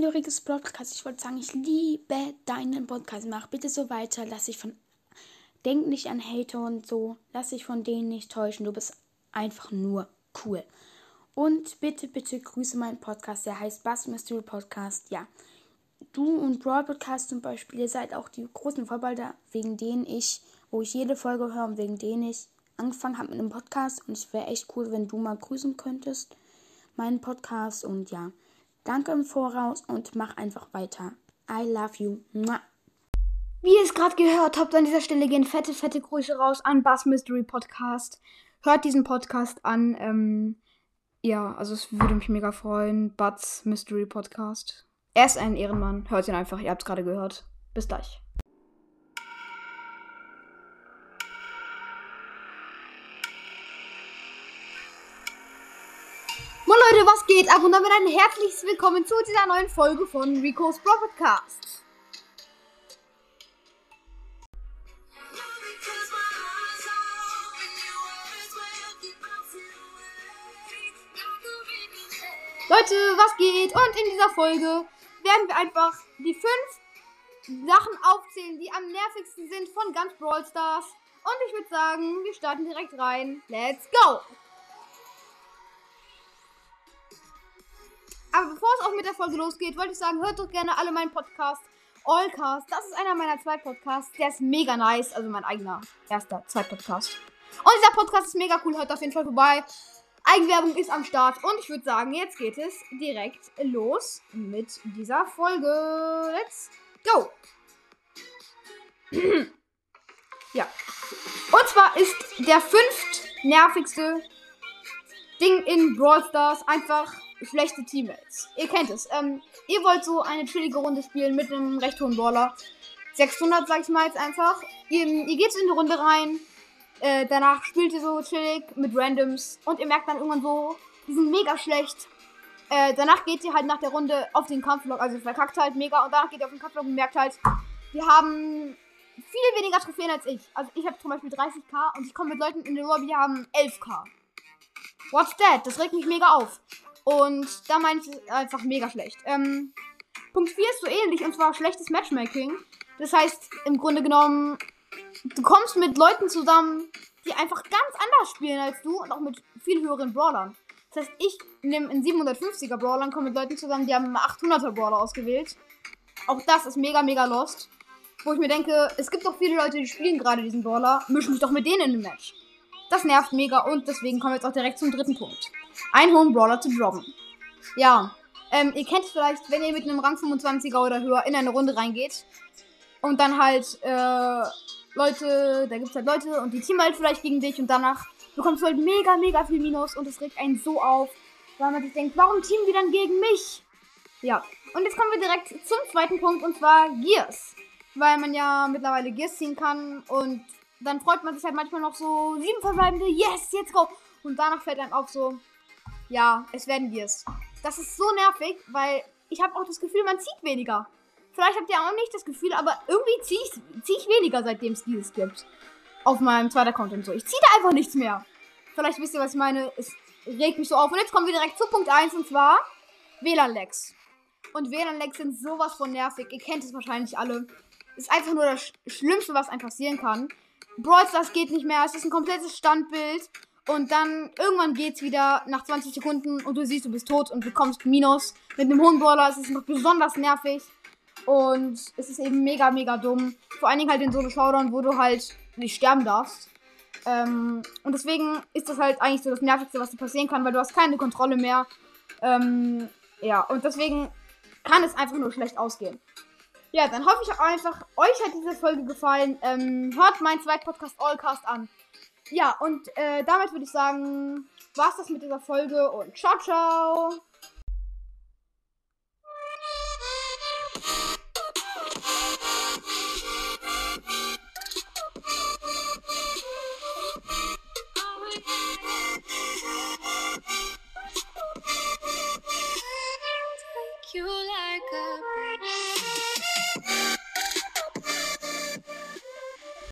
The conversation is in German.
Hallo Podcast. Ich wollte sagen, ich liebe deinen Podcast. Mach bitte so weiter. Lass dich von. Denk nicht an Hater und so. Lass dich von denen nicht täuschen. Du bist einfach nur cool. Und bitte, bitte grüße meinen Podcast. Der heißt Bass Mystery Podcast. Ja. Du und Brawl Podcast zum Beispiel, ihr seid auch die großen Vorbilder, wegen denen ich, wo ich jede Folge höre und wegen denen ich angefangen habe mit einem Podcast. Und es wäre echt cool, wenn du mal grüßen könntest. Meinen Podcast. Und ja. Danke im Voraus und mach einfach weiter. I love you. Mua. Wie ihr es gerade gehört habt, an dieser Stelle gehen fette, fette Grüße raus an Bass Mystery Podcast. Hört diesen Podcast an. Ähm, ja, also es würde mich mega freuen. Butts Mystery Podcast. Er ist ein Ehrenmann. Hört ihn einfach. Ihr habt es gerade gehört. Bis gleich. Leute, was geht ab? Und damit ein herzliches Willkommen zu dieser neuen Folge von Rico's Bro Podcast. Leute, was geht? Und in dieser Folge werden wir einfach die fünf Sachen aufzählen, die am nervigsten sind von ganz Brawl Stars. Und ich würde sagen, wir starten direkt rein. Let's go! Aber bevor es auch mit der Folge losgeht, wollte ich sagen, hört doch gerne alle meinen Podcast. Allcast. Das ist einer meiner zwei Podcasts. Der ist mega nice. Also mein eigener erster Zweitpodcast. Und dieser Podcast ist mega cool. Hört auf jeden Fall vorbei. Eigenwerbung ist am Start. Und ich würde sagen, jetzt geht es direkt los mit dieser Folge. Let's go. ja. Und zwar ist der fünft nervigste Ding in Brawl Stars einfach schlechte Teammates. Ihr kennt es. Ähm, ihr wollt so eine chillige Runde spielen mit einem recht hohen Baller. 600, sag ich mal jetzt einfach. Ihr, ihr geht in die Runde rein. Äh, danach spielt ihr so chillig mit Randoms. Und ihr merkt dann irgendwann so, die sind mega schlecht. Äh, danach geht ihr halt nach der Runde auf den Kampflog. Also verkackt halt mega. Und danach geht ihr auf den Kampflog und merkt halt, wir haben viel weniger Trophäen als ich. Also ich habe zum Beispiel 30k und ich komme mit Leuten in der Lobby, die haben 11k. What's that? Das regt mich mega auf. Und da meine ich es einfach mega schlecht. Ähm, Punkt 4 ist so ähnlich und zwar schlechtes Matchmaking. Das heißt, im Grunde genommen, du kommst mit Leuten zusammen, die einfach ganz anders spielen als du und auch mit viel höheren Brawlern. Das heißt, ich nehme einen 750er Brawler und komme mit Leuten zusammen, die haben einen 800er Brawler ausgewählt. Auch das ist mega, mega lost. Wo ich mir denke, es gibt doch viele Leute, die spielen gerade diesen Brawler, mischen mich doch mit denen in ein Match. Das nervt mega und deswegen kommen wir jetzt auch direkt zum dritten Punkt einen hohen Brawler zu droppen. Ja, ähm, ihr kennt es vielleicht, wenn ihr mit einem Rang 25er oder höher in eine Runde reingeht und dann halt, äh, Leute, da gibt es halt Leute und die teamen halt vielleicht gegen dich und danach bekommst du halt mega, mega viel Minus und es regt einen so auf, weil man sich denkt, warum teamen die dann gegen mich? Ja, und jetzt kommen wir direkt zum zweiten Punkt und zwar Gears. Weil man ja mittlerweile Gears ziehen kann und dann freut man sich halt manchmal noch so sieben verbleibende, yes, jetzt go. Und danach fällt einem auf so, ja, es werden Gears. Das ist so nervig, weil ich habe auch das Gefühl, man zieht weniger. Vielleicht habt ihr auch nicht das Gefühl, aber irgendwie ziehe ich, zieh ich weniger, seitdem es dieses gibt. Auf meinem zweiten Account und so. Ich ziehe da einfach nichts mehr. Vielleicht wisst ihr, was ich meine. Es regt mich so auf. Und jetzt kommen wir direkt zu Punkt 1 und zwar WLAN-Lags. Und WLAN-Lags sind sowas von nervig. Ihr kennt es wahrscheinlich alle. Ist einfach nur das Schlimmste, was einem passieren kann. Brawl Stars geht nicht mehr. Es ist ein komplettes Standbild. Und dann irgendwann geht's wieder nach 20 Sekunden und du siehst, du bist tot und bekommst Minus. Mit einem hohen Brawler ist es noch besonders nervig. Und es ist eben mega, mega dumm. Vor allen Dingen halt in Solo Showdown, wo du halt nicht sterben darfst. Ähm, und deswegen ist das halt eigentlich so das Nervigste, was dir passieren kann, weil du hast keine Kontrolle mehr. Ähm, ja, und deswegen kann es einfach nur schlecht ausgehen. Ja, dann hoffe ich einfach, euch hat diese Folge gefallen. Ähm, hört meinen zweiten Podcast Allcast an. Ja, und äh, damit würde ich sagen, war's das mit dieser Folge und ciao, ciao!